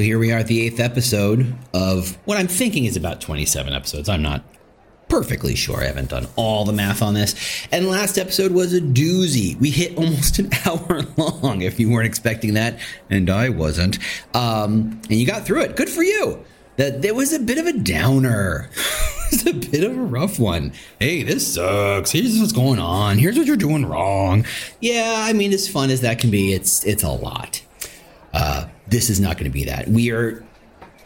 So here we are at the eighth episode of what I'm thinking is about 27 episodes. I'm not perfectly sure. I haven't done all the math on this. And last episode was a doozy. We hit almost an hour long, if you weren't expecting that, and I wasn't. Um, and you got through it. Good for you. That there was a bit of a downer. it was a bit of a rough one. Hey, this sucks. Here's what's going on. Here's what you're doing wrong. Yeah, I mean, as fun as that can be, it's it's a lot. Uh, this is not going to be that. We are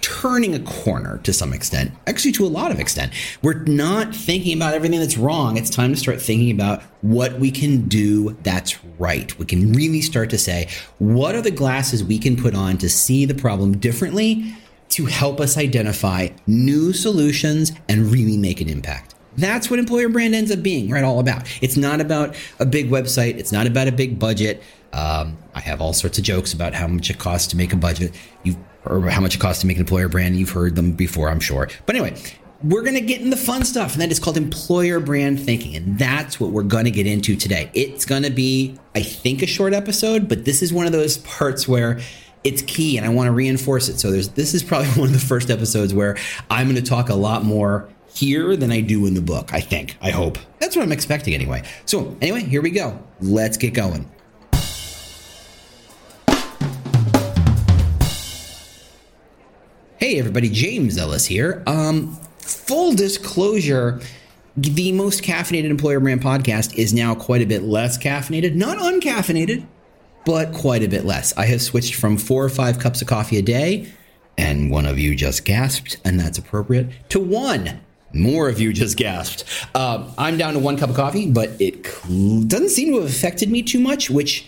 turning a corner to some extent, actually, to a lot of extent. We're not thinking about everything that's wrong. It's time to start thinking about what we can do that's right. We can really start to say, what are the glasses we can put on to see the problem differently to help us identify new solutions and really make an impact? That's what employer brand ends up being, right? All about. It's not about a big website. It's not about a big budget. Um, I have all sorts of jokes about how much it costs to make a budget. You've or how much it costs to make an employer brand. You've heard them before, I'm sure. But anyway, we're going to get in the fun stuff, and that is called employer brand thinking. And that's what we're going to get into today. It's going to be, I think, a short episode, but this is one of those parts where it's key and I want to reinforce it. So there's this is probably one of the first episodes where I'm going to talk a lot more here than I do in the book, I think. I hope. That's what I'm expecting anyway. So, anyway, here we go. Let's get going. Hey everybody, James Ellis here. Um, full disclosure, the most caffeinated employer brand podcast is now quite a bit less caffeinated, not uncaffeinated, but quite a bit less. I have switched from four or five cups of coffee a day, and one of you just gasped, and that's appropriate, to one. More of you just gasped. Uh, I'm down to one cup of coffee, but it doesn't seem to have affected me too much, which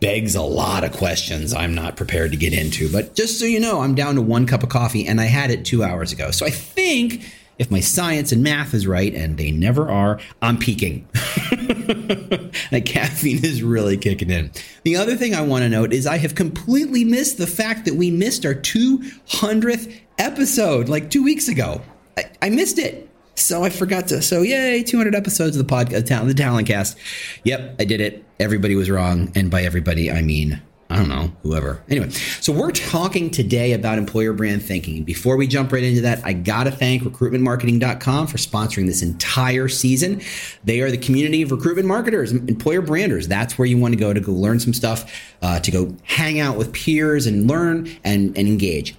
begs a lot of questions I'm not prepared to get into. But just so you know, I'm down to one cup of coffee and I had it two hours ago. So I think if my science and math is right, and they never are, I'm peaking. that caffeine is really kicking in. The other thing I want to note is I have completely missed the fact that we missed our 200th episode like two weeks ago. I, I missed it. So I forgot to. So yay, 200 episodes of the podcast, the Talent Cast. Yep, I did it. Everybody was wrong, and by everybody I mean I don't know, whoever. Anyway, so we're talking today about employer brand thinking. Before we jump right into that, I got to thank recruitmentmarketing.com for sponsoring this entire season. They are the community of recruitment marketers, employer branders. That's where you want to go to go learn some stuff, uh, to go hang out with peers and learn and, and engage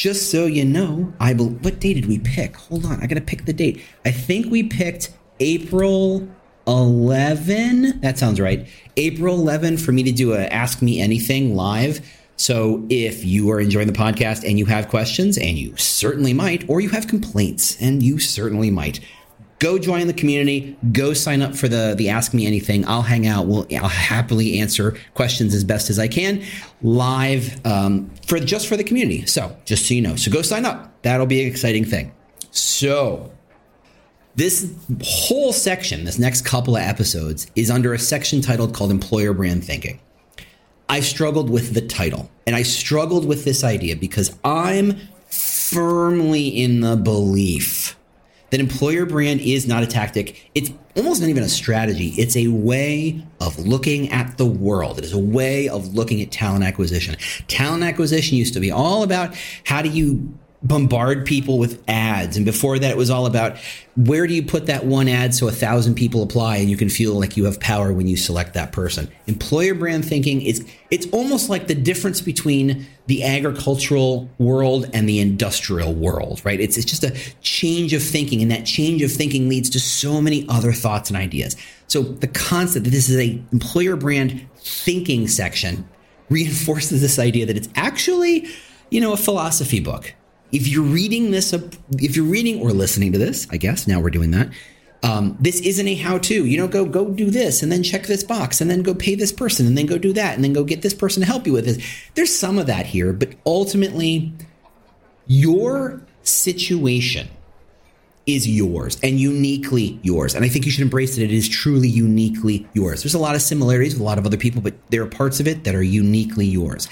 just so you know, I will. what day did we pick? Hold on, I gotta pick the date. I think we picked April 11. That sounds right. April 11 for me to do a Ask Me Anything live. So if you are enjoying the podcast and you have questions, and you certainly might, or you have complaints, and you certainly might, go join the community. Go sign up for the the ask me anything. I'll hang out. We'll i'll happily answer questions as best as i can live um, for just for the community. So just so you know. So go sign up. That'll be an exciting thing. So this whole section this next couple of episodes is under a section titled called employer brand thinking. I struggled with the title and i struggled with this idea because i'm firmly in the belief that employer brand is not a tactic. It's almost not even a strategy. It's a way of looking at the world. It is a way of looking at talent acquisition. Talent acquisition used to be all about how do you bombard people with ads. And before that, it was all about where do you put that one ad so a thousand people apply and you can feel like you have power when you select that person. Employer brand thinking is it's almost like the difference between the agricultural world and the industrial world, right? It's, it's just a change of thinking, and that change of thinking leads to so many other thoughts and ideas. So the concept that this is a employer brand thinking section reinforces this idea that it's actually, you know, a philosophy book if you're reading this, if you're reading or listening to this, I guess now we're doing that. Um, this isn't a how-to. You don't go go do this and then check this box and then go pay this person and then go do that and then go get this person to help you with this. There's some of that here, but ultimately, your situation is yours and uniquely yours. And I think you should embrace that it is truly uniquely yours. There's a lot of similarities with a lot of other people, but there are parts of it that are uniquely yours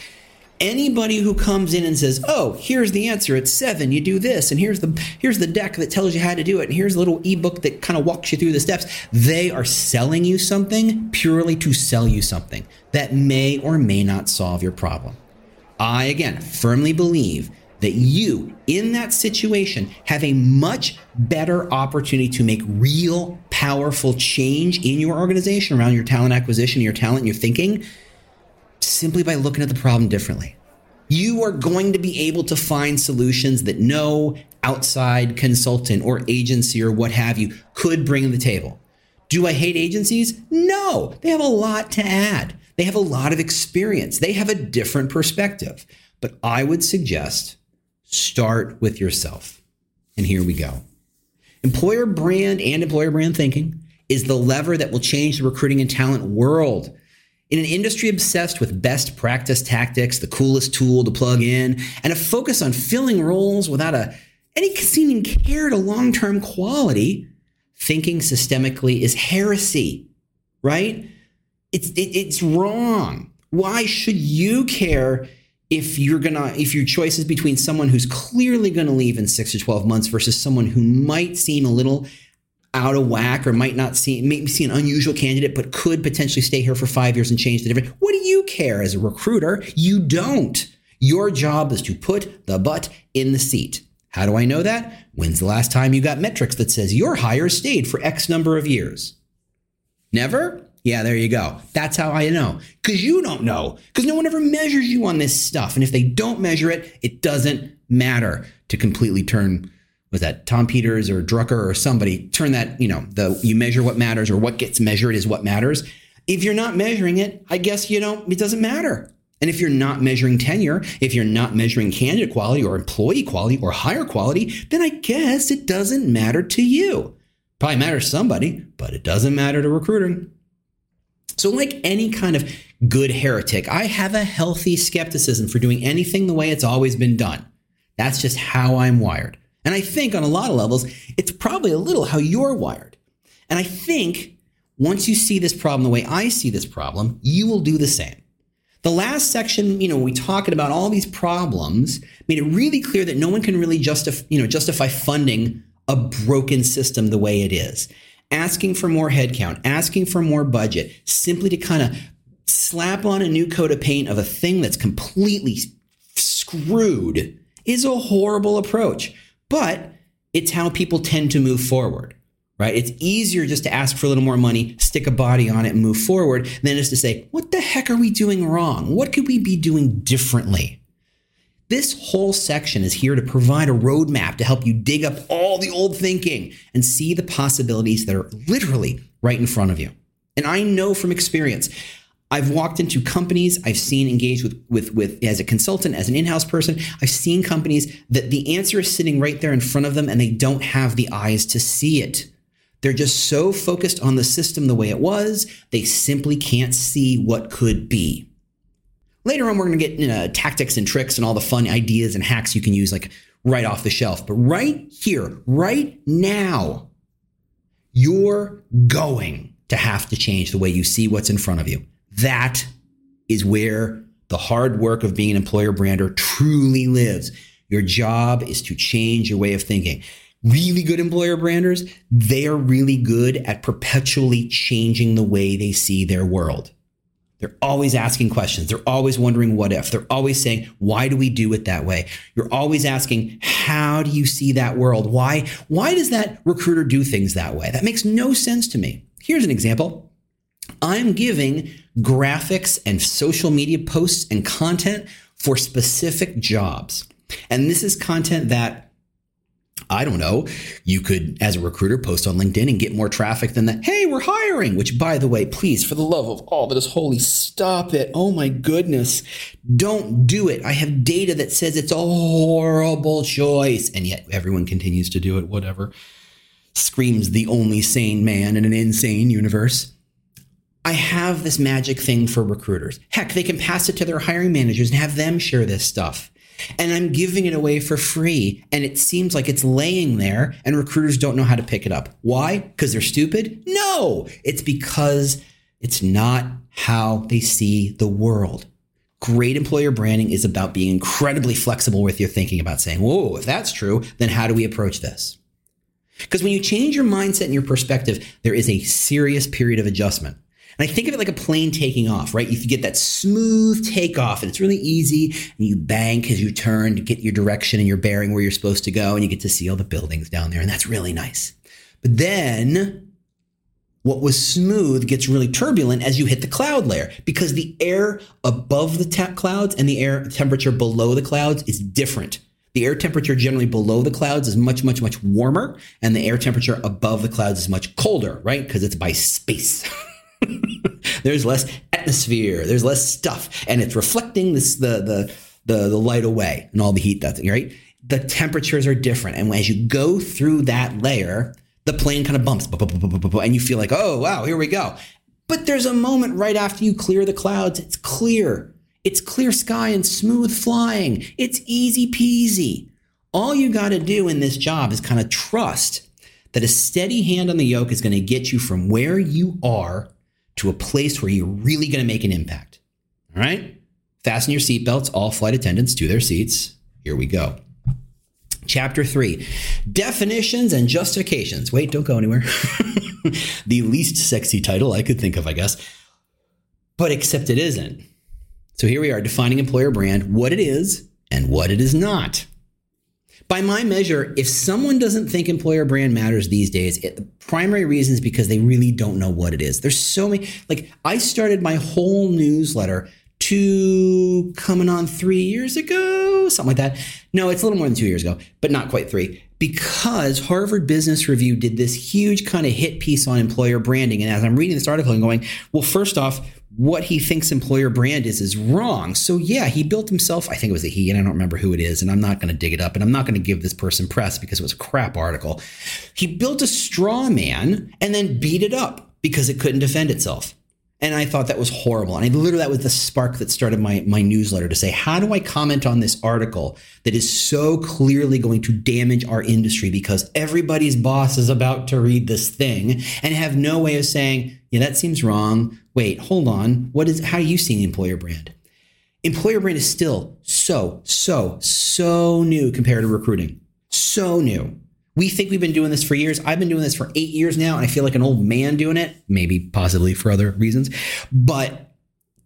anybody who comes in and says, "Oh, here's the answer. It's seven. You do this, and here's the here's the deck that tells you how to do it, and here's a little ebook that kind of walks you through the steps." They are selling you something purely to sell you something that may or may not solve your problem. I, again, firmly believe that you, in that situation, have a much better opportunity to make real, powerful change in your organization around your talent acquisition, your talent, your thinking, simply by looking at the problem differently. You are going to be able to find solutions that no outside consultant or agency or what have you could bring to the table. Do I hate agencies? No, they have a lot to add. They have a lot of experience. They have a different perspective. But I would suggest start with yourself. And here we go. Employer brand and employer brand thinking is the lever that will change the recruiting and talent world. In an industry obsessed with best practice tactics, the coolest tool to plug in, and a focus on filling roles without a, any seeming care to long term quality, thinking systemically is heresy, right? It's, it, it's wrong. Why should you care if you're gonna if your choice is between someone who's clearly gonna leave in six to 12 months versus someone who might seem a little out of whack or might not see maybe see an unusual candidate but could potentially stay here for five years and change the difference what do you care as a recruiter you don't your job is to put the butt in the seat how do i know that when's the last time you got metrics that says your hire stayed for x number of years never yeah, there you go. That's how I know. Because you don't know. Because no one ever measures you on this stuff. And if they don't measure it, it doesn't matter to completely turn was that Tom Peters or Drucker or somebody turn that, you know, the you measure what matters or what gets measured is what matters. If you're not measuring it, I guess you know it doesn't matter. And if you're not measuring tenure, if you're not measuring candidate quality or employee quality or hire quality, then I guess it doesn't matter to you. Probably matters to somebody, but it doesn't matter to recruiting. So, like any kind of good heretic, I have a healthy skepticism for doing anything the way it's always been done. That's just how I'm wired. And I think on a lot of levels, it's probably a little how you're wired. And I think once you see this problem the way I see this problem, you will do the same. The last section, you know, we talking about all these problems, made it really clear that no one can really justify, you know, justify funding a broken system the way it is asking for more headcount, asking for more budget, simply to kind of slap on a new coat of paint of a thing that's completely screwed is a horrible approach. But it's how people tend to move forward, right? It's easier just to ask for a little more money, stick a body on it, and move forward than just to say, what the heck are we doing wrong? What could we be doing differently? This whole section is here to provide a roadmap to help you dig up all the old thinking and see the possibilities that are literally right in front of you. And I know from experience, I've walked into companies, I've seen engaged with, with, with as a consultant, as an in-house person, I've seen companies that the answer is sitting right there in front of them and they don't have the eyes to see it. They're just so focused on the system the way it was, they simply can't see what could be. Later on, we're going to get uh, tactics and tricks and all the fun ideas and hacks you can use, like right off the shelf. But right here, right now, you're going to have to change the way you see what's in front of you. That is where the hard work of being an employer brander truly lives. Your job is to change your way of thinking. Really good employer branders, they are really good at perpetually changing the way they see their world. They're always asking questions. They're always wondering what if. They're always saying, why do we do it that way? You're always asking, how do you see that world? Why, why does that recruiter do things that way? That makes no sense to me. Here's an example. I'm giving graphics and social media posts and content for specific jobs. And this is content that I don't know, you could, as a recruiter, post on LinkedIn and get more traffic than the, hey, we're hiring, which, by the way, please, for the love of all that is holy, stop it. Oh my goodness. Don't do it. I have data that says it's a horrible choice. And yet everyone continues to do it, whatever. Screams the only sane man in an insane universe. I have this magic thing for recruiters. Heck, they can pass it to their hiring managers and have them share this stuff and I'm giving it away for free. And it seems like it's laying there and recruiters don't know how to pick it up. Why? Because they're stupid? No, it's because it's not how they see the world. Great employer branding is about being incredibly flexible with your thinking about saying, whoa, if that's true, then how do we approach this? Because when you change your mindset and your perspective, there is a serious period of adjustment. And I think of it like a plane taking off, right? If You get that smooth takeoff and it's really easy. And you bank as you turn to get your direction and your bearing where you're supposed to go. And you get to see all the buildings down there. And that's really nice. But then what was smooth gets really turbulent as you hit the cloud layer because the air above the clouds and the air temperature below the clouds is different. The air temperature generally below the clouds is much, much, much warmer, and the air temperature above the clouds is much colder, right? Because it's by space. there's less atmosphere, there's less stuff, and it's reflecting this the the the, the light away and all the heat that's right. The temperatures are different, and as you go through that layer, the plane kind of bumps, and you feel like, oh, wow, here we go. But there's a moment right after you clear the clouds, it's clear. It's clear sky and smooth flying. It's easy peasy. All you got to do in this job is kind of trust that a steady hand on the yoke is going to get you from where you are to a place where you're really going to make an impact. All right? Fasten your seatbelts, all flight attendants to their seats. Here we go. Chapter 3 Definitions and Justifications. Wait, don't go anywhere. the least sexy title I could think of, I guess. But except it isn't. So here we are defining employer brand, what it is and what it is not. By my measure, if someone doesn't think employer brand matters these days, it, the primary reason is because they really don't know what it is. There's so many, like, I started my whole newsletter two coming on three years ago, something like that. No, it's a little more than two years ago, but not quite three. Because Harvard Business Review did this huge kind of hit piece on employer branding. And as I'm reading this article, I'm going, well, first off, what he thinks employer brand is is wrong. So yeah, he built himself, I think it was a he, and I don't remember who it is, and I'm not going to dig it up, and I'm not going to give this person press because it was a crap article. He built a straw man and then beat it up because it couldn't defend itself. And I thought that was horrible. And I literally, that was the spark that started my, my newsletter to say, how do I comment on this article that is so clearly going to damage our industry because everybody's boss is about to read this thing and have no way of saying, yeah, that seems wrong. Wait, hold on. What is, how are you seeing employer brand? Employer brand is still so, so, so new compared to recruiting. So new. We think we've been doing this for years. I've been doing this for eight years now, and I feel like an old man doing it, maybe possibly for other reasons. But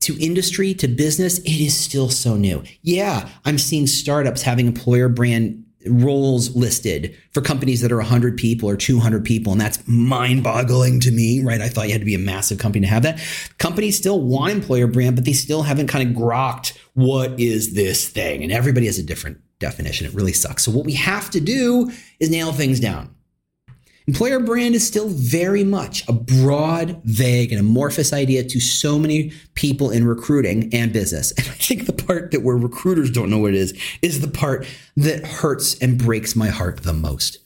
to industry, to business, it is still so new. Yeah, I'm seeing startups having employer brand roles listed for companies that are 100 people or 200 people and that's mind-boggling to me right i thought you had to be a massive company to have that companies still want employer brand but they still haven't kind of grokked what is this thing and everybody has a different definition. It really sucks. So, what we have to do is nail things down. Employer brand is still very much a broad, vague, and amorphous idea to so many people in recruiting and business. And I think the part that where recruiters don't know what it is is the part that hurts and breaks my heart the most.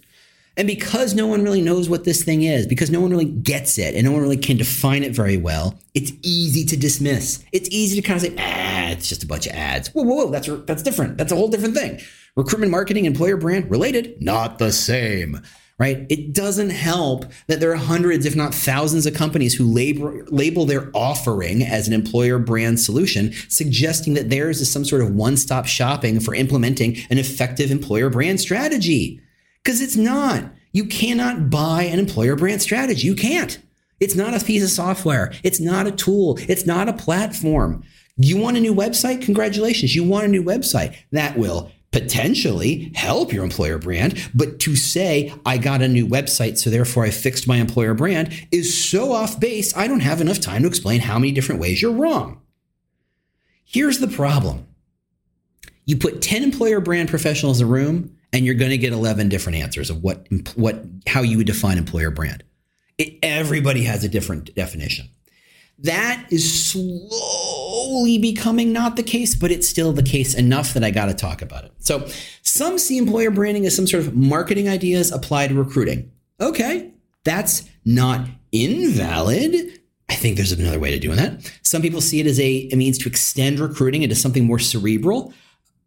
And because no one really knows what this thing is, because no one really gets it and no one really can define it very well, it's easy to dismiss. It's easy to kind of say, ah, it's just a bunch of ads. Whoa, whoa, whoa, that's, that's different. That's a whole different thing. Recruitment marketing, employer brand, related, not the same right? It doesn't help that there are hundreds, if not thousands, of companies who label, label their offering as an employer brand solution, suggesting that theirs is some sort of one stop shopping for implementing an effective employer brand strategy. Because it's not. You cannot buy an employer brand strategy. You can't. It's not a piece of software. It's not a tool. It's not a platform. You want a new website? Congratulations. You want a new website. That will potentially help your employer brand. But to say, I got a new website, so therefore I fixed my employer brand is so off base, I don't have enough time to explain how many different ways you're wrong. Here's the problem you put 10 employer brand professionals in a room, and you're going to get 11 different answers of what what how you would define employer brand. It, everybody has a different definition. That is slowly becoming not the case, but it's still the case enough that I got to talk about it. So, some see employer branding as some sort of marketing ideas applied to recruiting. Okay, that's not invalid. I think there's another way to doing that. Some people see it as a, a means to extend recruiting into something more cerebral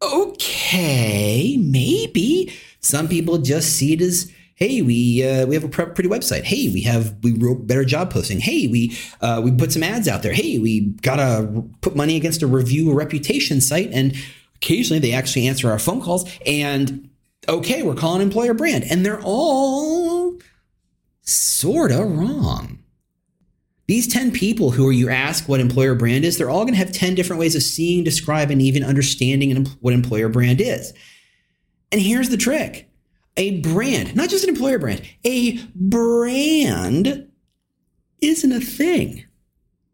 okay, maybe. Some people just see it as, hey, we uh, we have a pretty website. Hey, we have we wrote better job posting. Hey, we uh, we put some ads out there. Hey, we gotta put money against a review reputation site, and occasionally they actually answer our phone calls. And okay, we're calling employer brand, and they're all sorta wrong. These 10 people who are you ask what employer brand is, they're all going to have 10 different ways of seeing, describing, even understanding what employer brand is. And here's the trick a brand, not just an employer brand, a brand isn't a thing.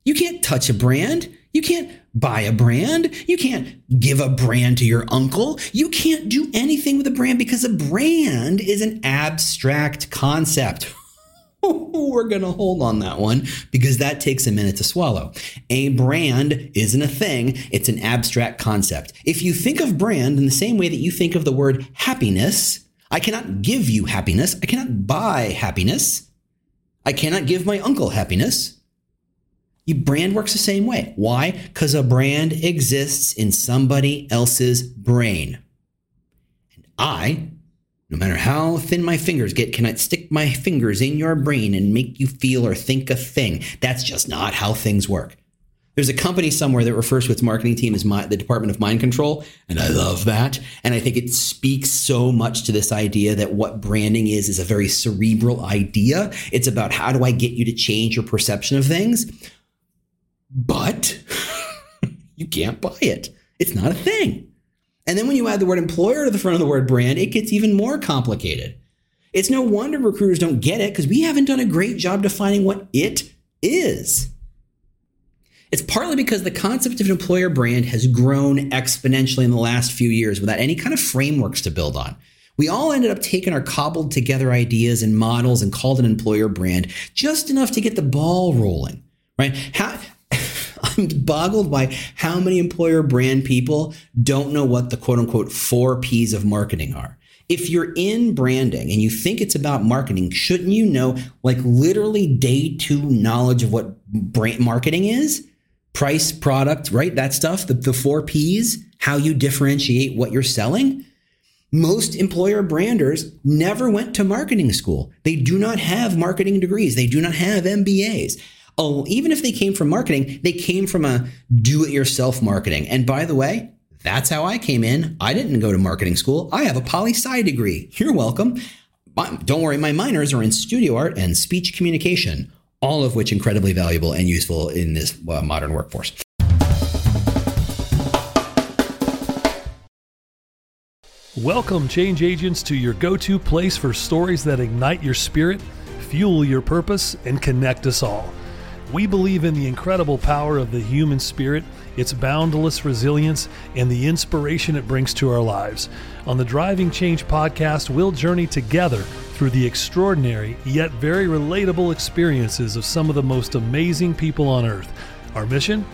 You can't touch a brand. You can't buy a brand. You can't give a brand to your uncle. You can't do anything with a brand because a brand is an abstract concept. We're going to hold on that one because that takes a minute to swallow. A brand isn't a thing, it's an abstract concept. If you think of brand in the same way that you think of the word happiness, I cannot give you happiness. I cannot buy happiness. I cannot give my uncle happiness. Your brand works the same way. Why? Because a brand exists in somebody else's brain. And I, no matter how thin my fingers get, cannot stick my fingers in your brain and make you feel or think a thing. That's just not how things work. There's a company somewhere that refers to its marketing team as my, the Department of Mind Control, and I love that. And I think it speaks so much to this idea that what branding is is a very cerebral idea. It's about how do I get you to change your perception of things, but you can't buy it. It's not a thing. And then when you add the word employer to the front of the word brand, it gets even more complicated. It's no wonder recruiters don't get it because we haven't done a great job defining what it is. It's partly because the concept of an employer brand has grown exponentially in the last few years without any kind of frameworks to build on. We all ended up taking our cobbled together ideas and models and called an employer brand just enough to get the ball rolling, right? How, I'm boggled by how many employer brand people don't know what the quote unquote four P's of marketing are. If you're in branding and you think it's about marketing, shouldn't you know like literally day two knowledge of what brand marketing is? Price, product, right? That stuff, the, the four P's, how you differentiate what you're selling. Most employer branders never went to marketing school. They do not have marketing degrees. They do not have MBAs. Oh, even if they came from marketing, they came from a do it yourself marketing. And by the way, that's how I came in. I didn't go to marketing school. I have a poli sci degree. You're welcome. Don't worry, my minors are in studio art and speech communication all of which incredibly valuable and useful in this uh, modern workforce. Welcome, change agents, to your go to place for stories that ignite your spirit, fuel your purpose, and connect us all. We believe in the incredible power of the human spirit, its boundless resilience, and the inspiration it brings to our lives. On the Driving Change podcast, we'll journey together through the extraordinary yet very relatable experiences of some of the most amazing people on earth. Our mission?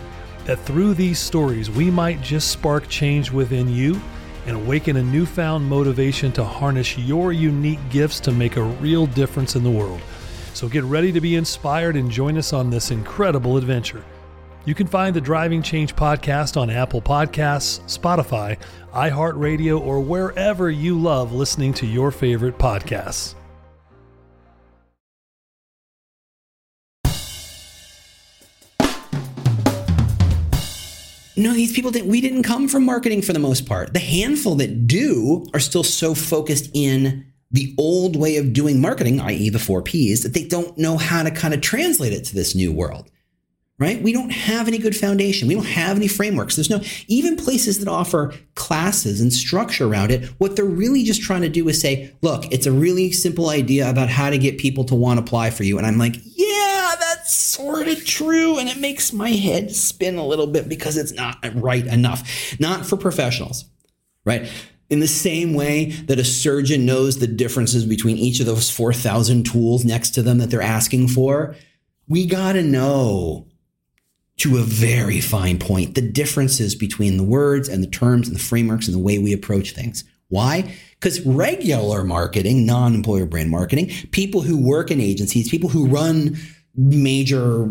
That through these stories, we might just spark change within you and awaken a newfound motivation to harness your unique gifts to make a real difference in the world. So get ready to be inspired and join us on this incredible adventure. You can find the Driving Change podcast on Apple Podcasts, Spotify, iHeartRadio, or wherever you love listening to your favorite podcasts. No, these people didn't. We didn't come from marketing for the most part. The handful that do are still so focused in the old way of doing marketing, i.e., the four P's, that they don't know how to kind of translate it to this new world right? We don't have any good foundation. We don't have any frameworks. There's no, even places that offer classes and structure around it, what they're really just trying to do is say, look, it's a really simple idea about how to get people to want to apply for you. And I'm like, yeah, that's sort of true. And it makes my head spin a little bit because it's not right enough. Not for professionals, right? In the same way that a surgeon knows the differences between each of those 4,000 tools next to them that they're asking for, we got to know to a very fine point the differences between the words and the terms and the frameworks and the way we approach things. Why? Because regular marketing, non employer brand marketing, people who work in agencies, people who run major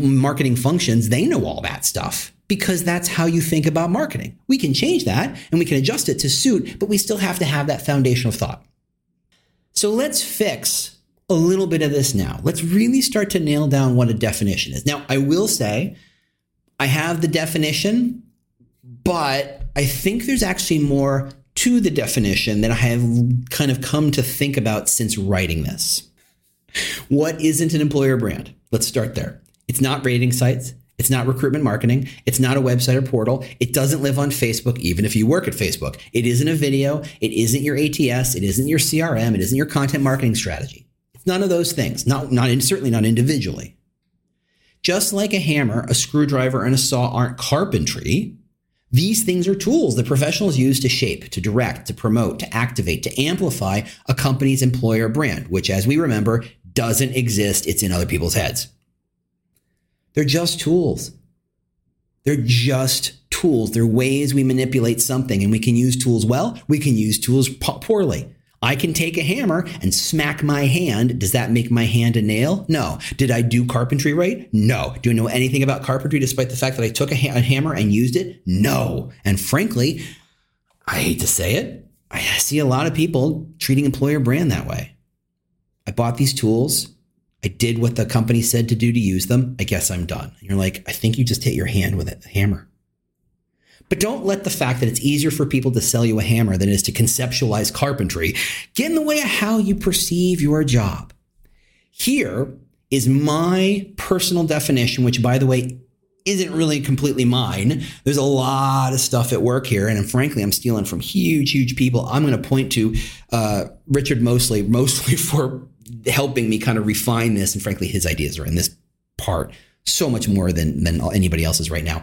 marketing functions, they know all that stuff because that's how you think about marketing. We can change that and we can adjust it to suit, but we still have to have that foundational thought. So let's fix a little bit of this now. Let's really start to nail down what a definition is. Now, I will say I have the definition, but I think there's actually more to the definition that I have kind of come to think about since writing this. what isn't an employer brand? Let's start there. It's not rating sites. It's not recruitment marketing. It's not a website or portal. It doesn't live on Facebook, even if you work at Facebook. It isn't a video. It isn't your ATS. It isn't your CRM. It isn't your content marketing strategy. None of those things. Not, not certainly not individually. Just like a hammer, a screwdriver, and a saw aren't carpentry, these things are tools that professionals use to shape, to direct, to promote, to activate, to amplify a company's employer brand, which, as we remember, doesn't exist. It's in other people's heads. They're just tools. They're just tools. They're ways we manipulate something, and we can use tools well, we can use tools poorly. I can take a hammer and smack my hand. Does that make my hand a nail? No. Did I do carpentry right? No. Do I know anything about carpentry despite the fact that I took a, ha- a hammer and used it? No. And frankly, I hate to say it, I see a lot of people treating employer brand that way. I bought these tools. I did what the company said to do to use them. I guess I'm done. And you're like, I think you just hit your hand with a hammer. But don't let the fact that it's easier for people to sell you a hammer than it is to conceptualize carpentry get in the way of how you perceive your job. Here is my personal definition, which, by the way, isn't really completely mine. There's a lot of stuff at work here, and frankly, I'm stealing from huge, huge people. I'm going to point to uh, Richard Mosley mostly for helping me kind of refine this, and frankly, his ideas are in this part so much more than than anybody else's right now.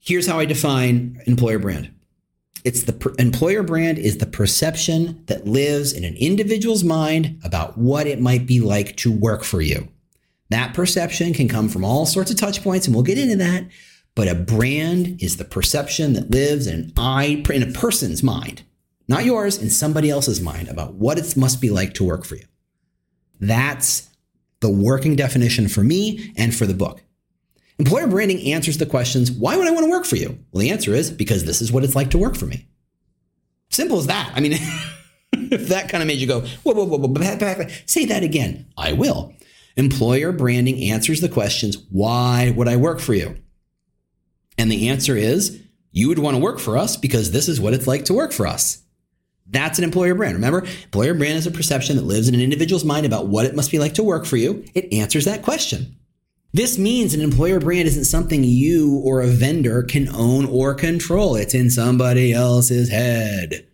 Here's how I define employer brand. It's the per- employer brand is the perception that lives in an individual's mind about what it might be like to work for you. That perception can come from all sorts of touch points, and we'll get into that. But a brand is the perception that lives in I in a person's mind, not yours, in somebody else's mind about what it must be like to work for you. That's the working definition for me and for the book. Employer branding answers the questions why would I want to work for you? Well, the answer is because this is what it's like to work for me. Simple as that. I mean, if that kind of made you go, whoa, whoa, whoa, whoa, back, back, say that again. I will. Employer branding answers the questions why would I work for you? And the answer is you would want to work for us because this is what it's like to work for us. That's an employer brand. Remember, employer brand is a perception that lives in an individual's mind about what it must be like to work for you. It answers that question. This means an employer brand isn't something you or a vendor can own or control. It's in somebody else's head.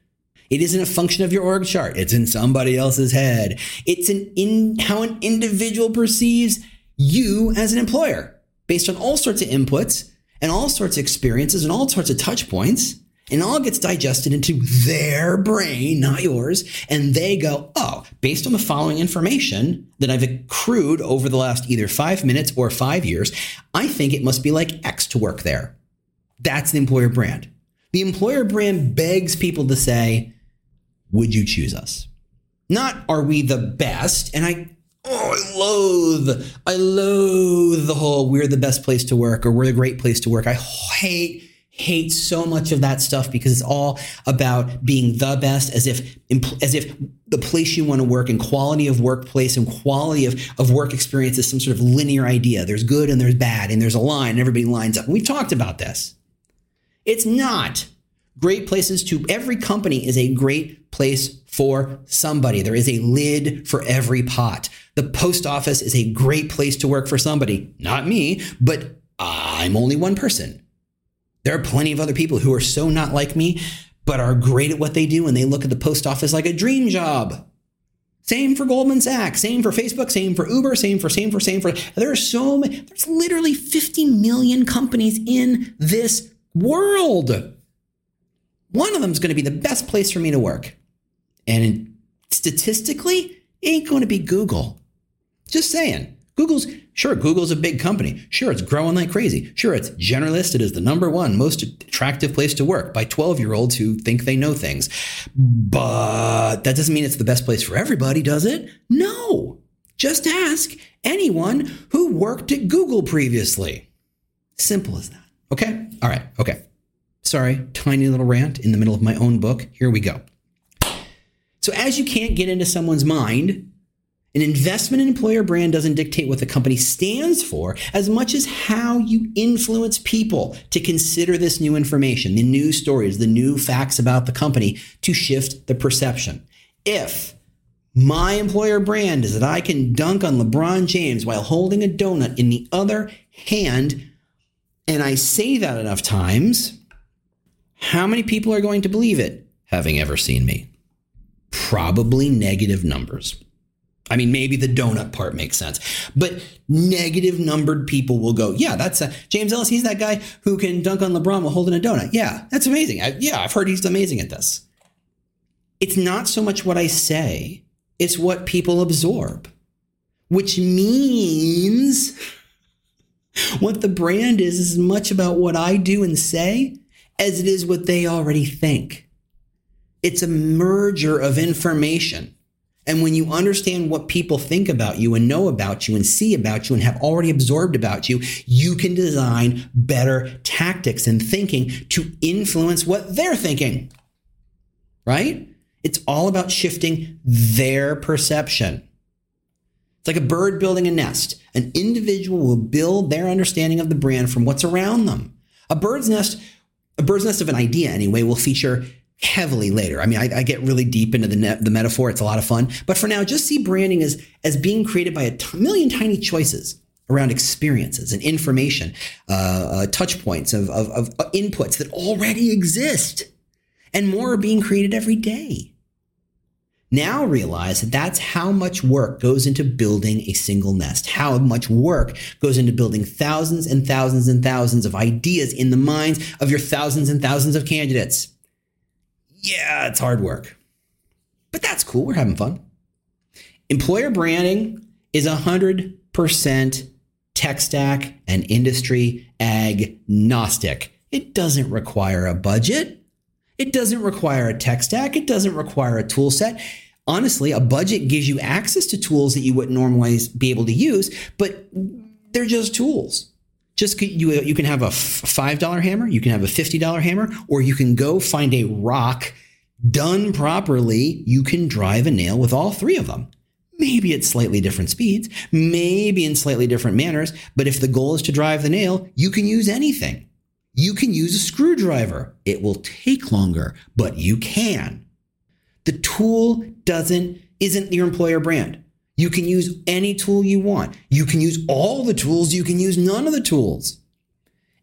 It isn't a function of your org chart. It's in somebody else's head. It's an in how an individual perceives you as an employer based on all sorts of inputs and all sorts of experiences and all sorts of touch points and all gets digested into their brain, not yours. And they go, oh, based on the following information that I've accrued over the last either five minutes or five years, I think it must be like X to work there. That's the employer brand. The employer brand begs people to say, would you choose us? Not are we the best? And I, oh, I loathe, I loathe the whole we're the best place to work or we're the great place to work. I hate hate so much of that stuff because it's all about being the best as if as if the place you want to work and quality of workplace and quality of, of work experience is some sort of linear idea. There's good and there's bad and there's a line and everybody lines up. We've talked about this. It's not. Great places to every company is a great place for somebody. There is a lid for every pot. The post office is a great place to work for somebody. Not me but i'm only one person there are plenty of other people who are so not like me, but are great at what they do and they look at the post office like a dream job. Same for Goldman Sachs, same for Facebook, same for Uber, same for, same for, same for. There are so many, there's literally 50 million companies in this world. One of them is going to be the best place for me to work. And statistically, it ain't going to be Google. Just saying. Google's sure Google's a big company. Sure, it's growing like crazy. Sure, it's generalist. It is the number one most attractive place to work by 12 year olds who think they know things. But that doesn't mean it's the best place for everybody, does it? No. Just ask anyone who worked at Google previously. Simple as that. Okay? All right. Okay. Sorry, tiny little rant in the middle of my own book. Here we go. So, as you can't get into someone's mind, an investment in employer brand doesn't dictate what the company stands for as much as how you influence people to consider this new information, the new stories, the new facts about the company to shift the perception. If My employer brand is that I can dunk on LeBron James while holding a donut in the other hand. And I say that enough times. How many people are going to believe it, having ever seen me? Probably negative numbers. I mean, maybe the donut part makes sense, but negative numbered people will go, yeah, that's a, James Ellis. He's that guy who can dunk on LeBron while holding a donut. Yeah, that's amazing. I, yeah, I've heard he's amazing at this. It's not so much what I say, it's what people absorb, which means what the brand is is as much about what I do and say as it is what they already think. It's a merger of information. And when you understand what people think about you and know about you and see about you and have already absorbed about you, you can design better tactics and thinking to influence what they're thinking. Right? It's all about shifting their perception. It's like a bird building a nest. An individual will build their understanding of the brand from what's around them. A bird's nest, a bird's nest of an idea anyway, will feature heavily later. I mean, I, I get really deep into the, the metaphor. It's a lot of fun. But for now, just see branding as, as being created by a t- million tiny choices around experiences and information, uh, uh, touch points of, of, of inputs that already exist. And more are being created every day. Now realize that that's how much work goes into building a single nest, how much work goes into building thousands and thousands and thousands of ideas in the minds of your thousands and thousands of candidates yeah, it's hard work. But that's cool. We're having fun. Employer branding is 100% tech stack and industry agnostic. It doesn't require a budget. It doesn't require a tech stack. It doesn't require a tool set. Honestly, a budget gives you access to tools that you wouldn't normally be able to use, but they're just tools just you you can have a five dollar hammer, you can have a fifty dollar hammer, or you can go find a rock done properly. You can drive a nail with all three of them. Maybe at slightly different speeds, maybe in slightly different manners, but if the goal is to drive the nail, you can use anything. You can use a screwdriver. It will take longer, but you can. The tool doesn't isn't your employer brand. You can use any tool you want. You can use all the tools. You can use none of the tools.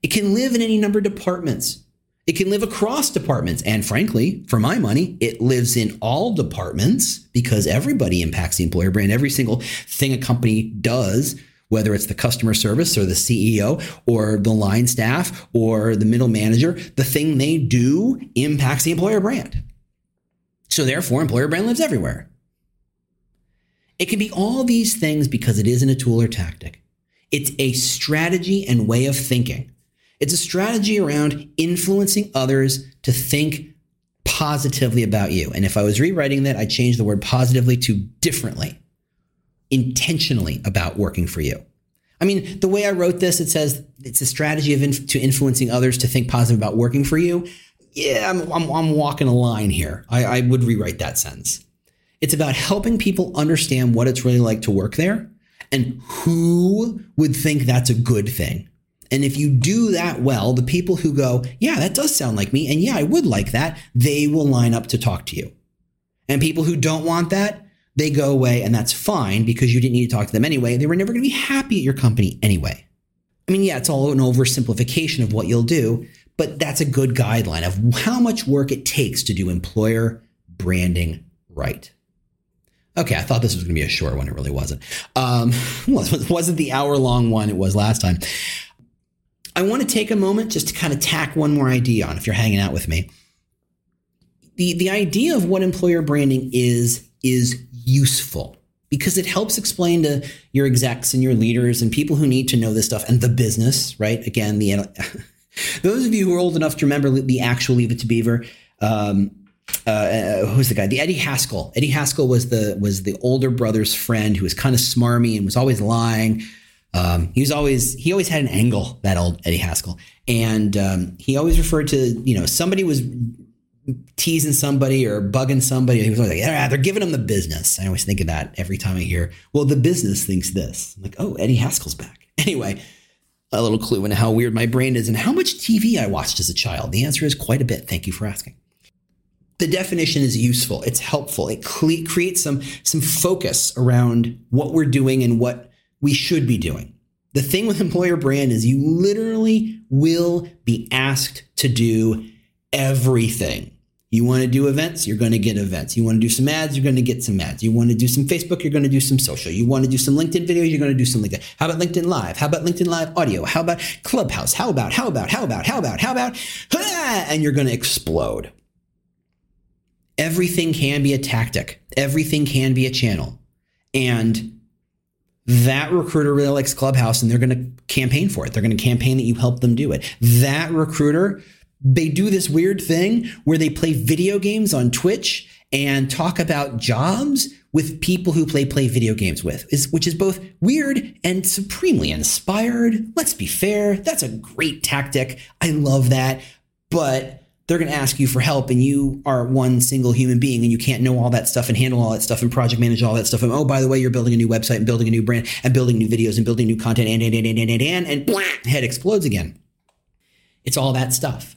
It can live in any number of departments. It can live across departments. And frankly, for my money, it lives in all departments because everybody impacts the employer brand. Every single thing a company does, whether it's the customer service or the CEO or the line staff or the middle manager, the thing they do impacts the employer brand. So therefore, employer brand lives everywhere. It can be all these things because it isn't a tool or tactic. It's a strategy and way of thinking. It's a strategy around influencing others to think positively about you. And if I was rewriting that, I'd change the word positively to differently, intentionally about working for you. I mean, the way I wrote this, it says it's a strategy of inf- to influencing others to think positive about working for you. Yeah, I'm, I'm, I'm walking a line here. I, I would rewrite that sentence. It's about helping people understand what it's really like to work there and who would think that's a good thing. And if you do that well, the people who go, yeah, that does sound like me, and yeah, I would like that, they will line up to talk to you. And people who don't want that, they go away, and that's fine because you didn't need to talk to them anyway. They were never going to be happy at your company anyway. I mean, yeah, it's all an oversimplification of what you'll do, but that's a good guideline of how much work it takes to do employer branding right. Okay, I thought this was going to be a short one. It really wasn't. Um, wasn't the hour long one it was last time. I want to take a moment just to kind of tack one more idea on if you're hanging out with me. The, the idea of what employer branding is, is useful because it helps explain to your execs and your leaders and people who need to know this stuff and the business, right? Again, the those of you who are old enough to remember the actual Leave It to Beaver, um, uh, uh, who's the guy? The Eddie Haskell. Eddie Haskell was the was the older brother's friend who was kind of smarmy and was always lying. Um, he was always he always had an angle that old Eddie Haskell, and um, he always referred to you know somebody was teasing somebody or bugging somebody. He was like, yeah, they're giving him the business. I always think of that every time I hear, well, the business thinks this. I'm like, oh, Eddie Haskell's back. Anyway, a little clue into how weird my brain is and how much TV I watched as a child. The answer is quite a bit. Thank you for asking the definition is useful. It's helpful. It creates some some focus around what we're doing and what we should be doing. The thing with employer brand is you literally will be asked to do everything. You want to do events, you're going to get events. You want to do some ads, you're going to get some ads. You want to do some Facebook, you're going to do some social. You want to do some LinkedIn videos, you're going to do some LinkedIn. How about LinkedIn Live? How about LinkedIn Live audio? How about Clubhouse? How about, how about, how about, how about, how about, and you're going to explode. Everything can be a tactic. Everything can be a channel. And that recruiter really likes Clubhouse and they're going to campaign for it. They're going to campaign that you help them do it. That recruiter they do this weird thing where they play video games on Twitch and talk about jobs with people who play play video games with, is, which is both weird and supremely inspired. Let's be fair, that's a great tactic. I love that, but they're going to ask you for help and you are one single human being and you can't know all that stuff and handle all that stuff and project manage all that stuff and oh by the way you're building a new website and building a new brand and building new videos and building new content and and and and and and, and, and blah, head explodes again it's all that stuff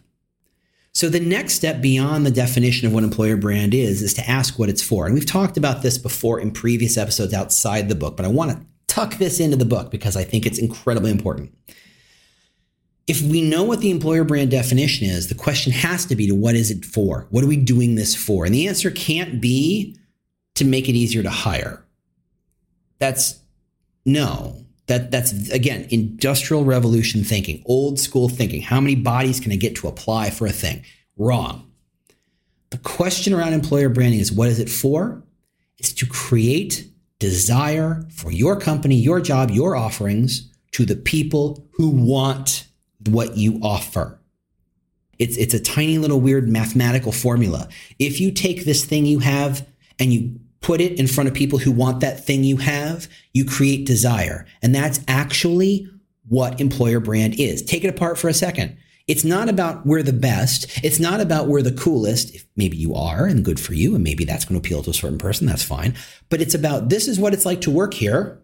so the next step beyond the definition of what employer brand is is to ask what it's for. And we've talked about this before in previous episodes outside the book, but I want to tuck this into the book because I think it's incredibly important. If we know what the employer brand definition is, the question has to be to what is it for? What are we doing this for? And the answer can't be to make it easier to hire. That's no. That that's again industrial revolution thinking, old school thinking. How many bodies can I get to apply for a thing? Wrong. The question around employer branding is what is it for? It's to create desire for your company, your job, your offerings to the people who want what you offer. It's, it's a tiny little weird mathematical formula. If you take this thing you have and you put it in front of people who want that thing you have, you create desire. And that's actually what employer brand is. Take it apart for a second. It's not about we're the best. It's not about we're the coolest. If maybe you are and good for you, and maybe that's going to appeal to a certain person, that's fine. But it's about this is what it's like to work here.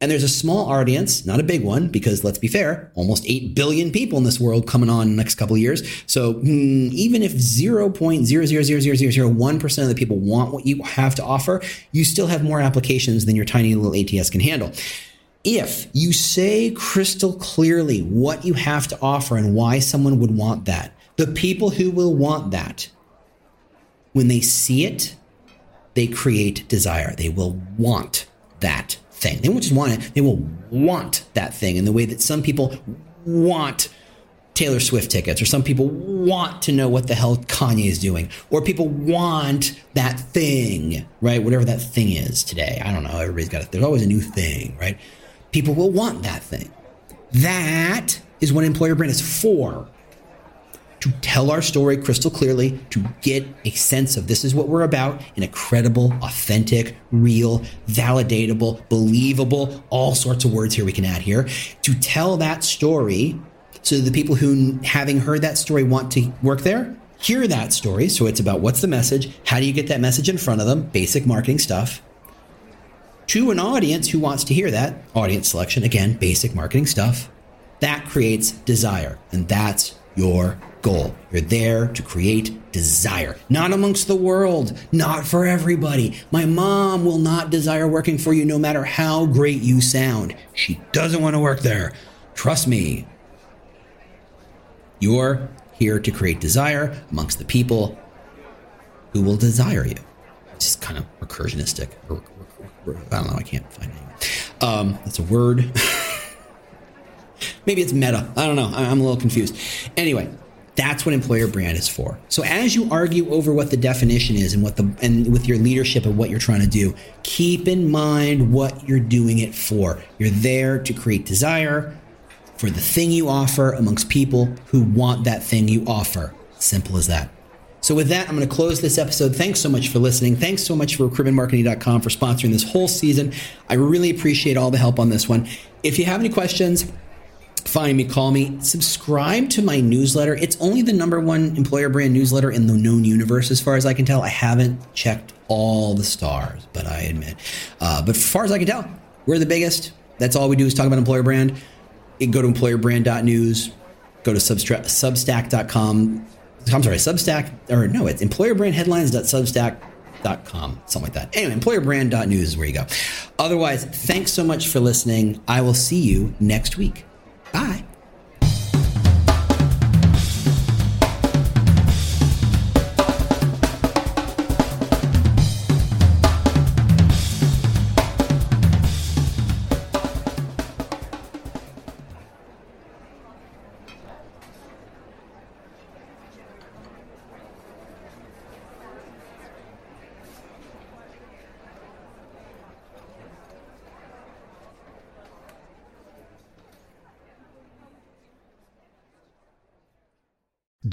And there's a small audience, not a big one, because let's be fair, almost 8 billion people in this world coming on in the next couple years. So mm, even if 0.0000001% of the people want what you have to offer, you still have more applications than your tiny little ATS can handle. If you say crystal clearly what you have to offer and why someone would want that, the people who will want that, when they see it, they create desire. They will want that thing. They won't just want it, they will want that thing in the way that some people want Taylor Swift tickets, or some people want to know what the hell Kanye is doing, or people want that thing, right? Whatever that thing is today. I don't know. Everybody's got it. There's always a new thing, right? People will want that thing. That is what employer brand is for to tell our story crystal clearly, to get a sense of this is what we're about in a credible, authentic, real, validatable, believable, all sorts of words here we can add here, to tell that story so the people who, having heard that story, want to work there, hear that story. So it's about what's the message, how do you get that message in front of them, basic marketing stuff. To an audience who wants to hear that, audience selection, again, basic marketing stuff. That creates desire, and that's your goal. You're there to create desire, not amongst the world, not for everybody. My mom will not desire working for you no matter how great you sound. She doesn't want to work there. Trust me. You're here to create desire amongst the people who will desire you. It's just kind of recursionistic. I don't know. I can't find it. Um, that's a word. Maybe it's meta. I don't know. I'm a little confused. Anyway, that's what employer brand is for. So as you argue over what the definition is and what the and with your leadership and what you're trying to do, keep in mind what you're doing it for. You're there to create desire for the thing you offer amongst people who want that thing you offer. Simple as that. So with that, I'm going to close this episode. Thanks so much for listening. Thanks so much for recruitmentmarketing.com for sponsoring this whole season. I really appreciate all the help on this one. If you have any questions, find me, call me, subscribe to my newsletter. It's only the number one employer brand newsletter in the known universe, as far as I can tell. I haven't checked all the stars, but I admit. Uh, but as far as I can tell, we're the biggest. That's all we do is talk about employer brand. Go to employerbrand.news, go to substack.com I'm sorry, Substack, or no, it's employerbrandheadlines.substack.com, something like that. Anyway, employerbrand.news is where you go. Otherwise, thanks so much for listening. I will see you next week. Bye.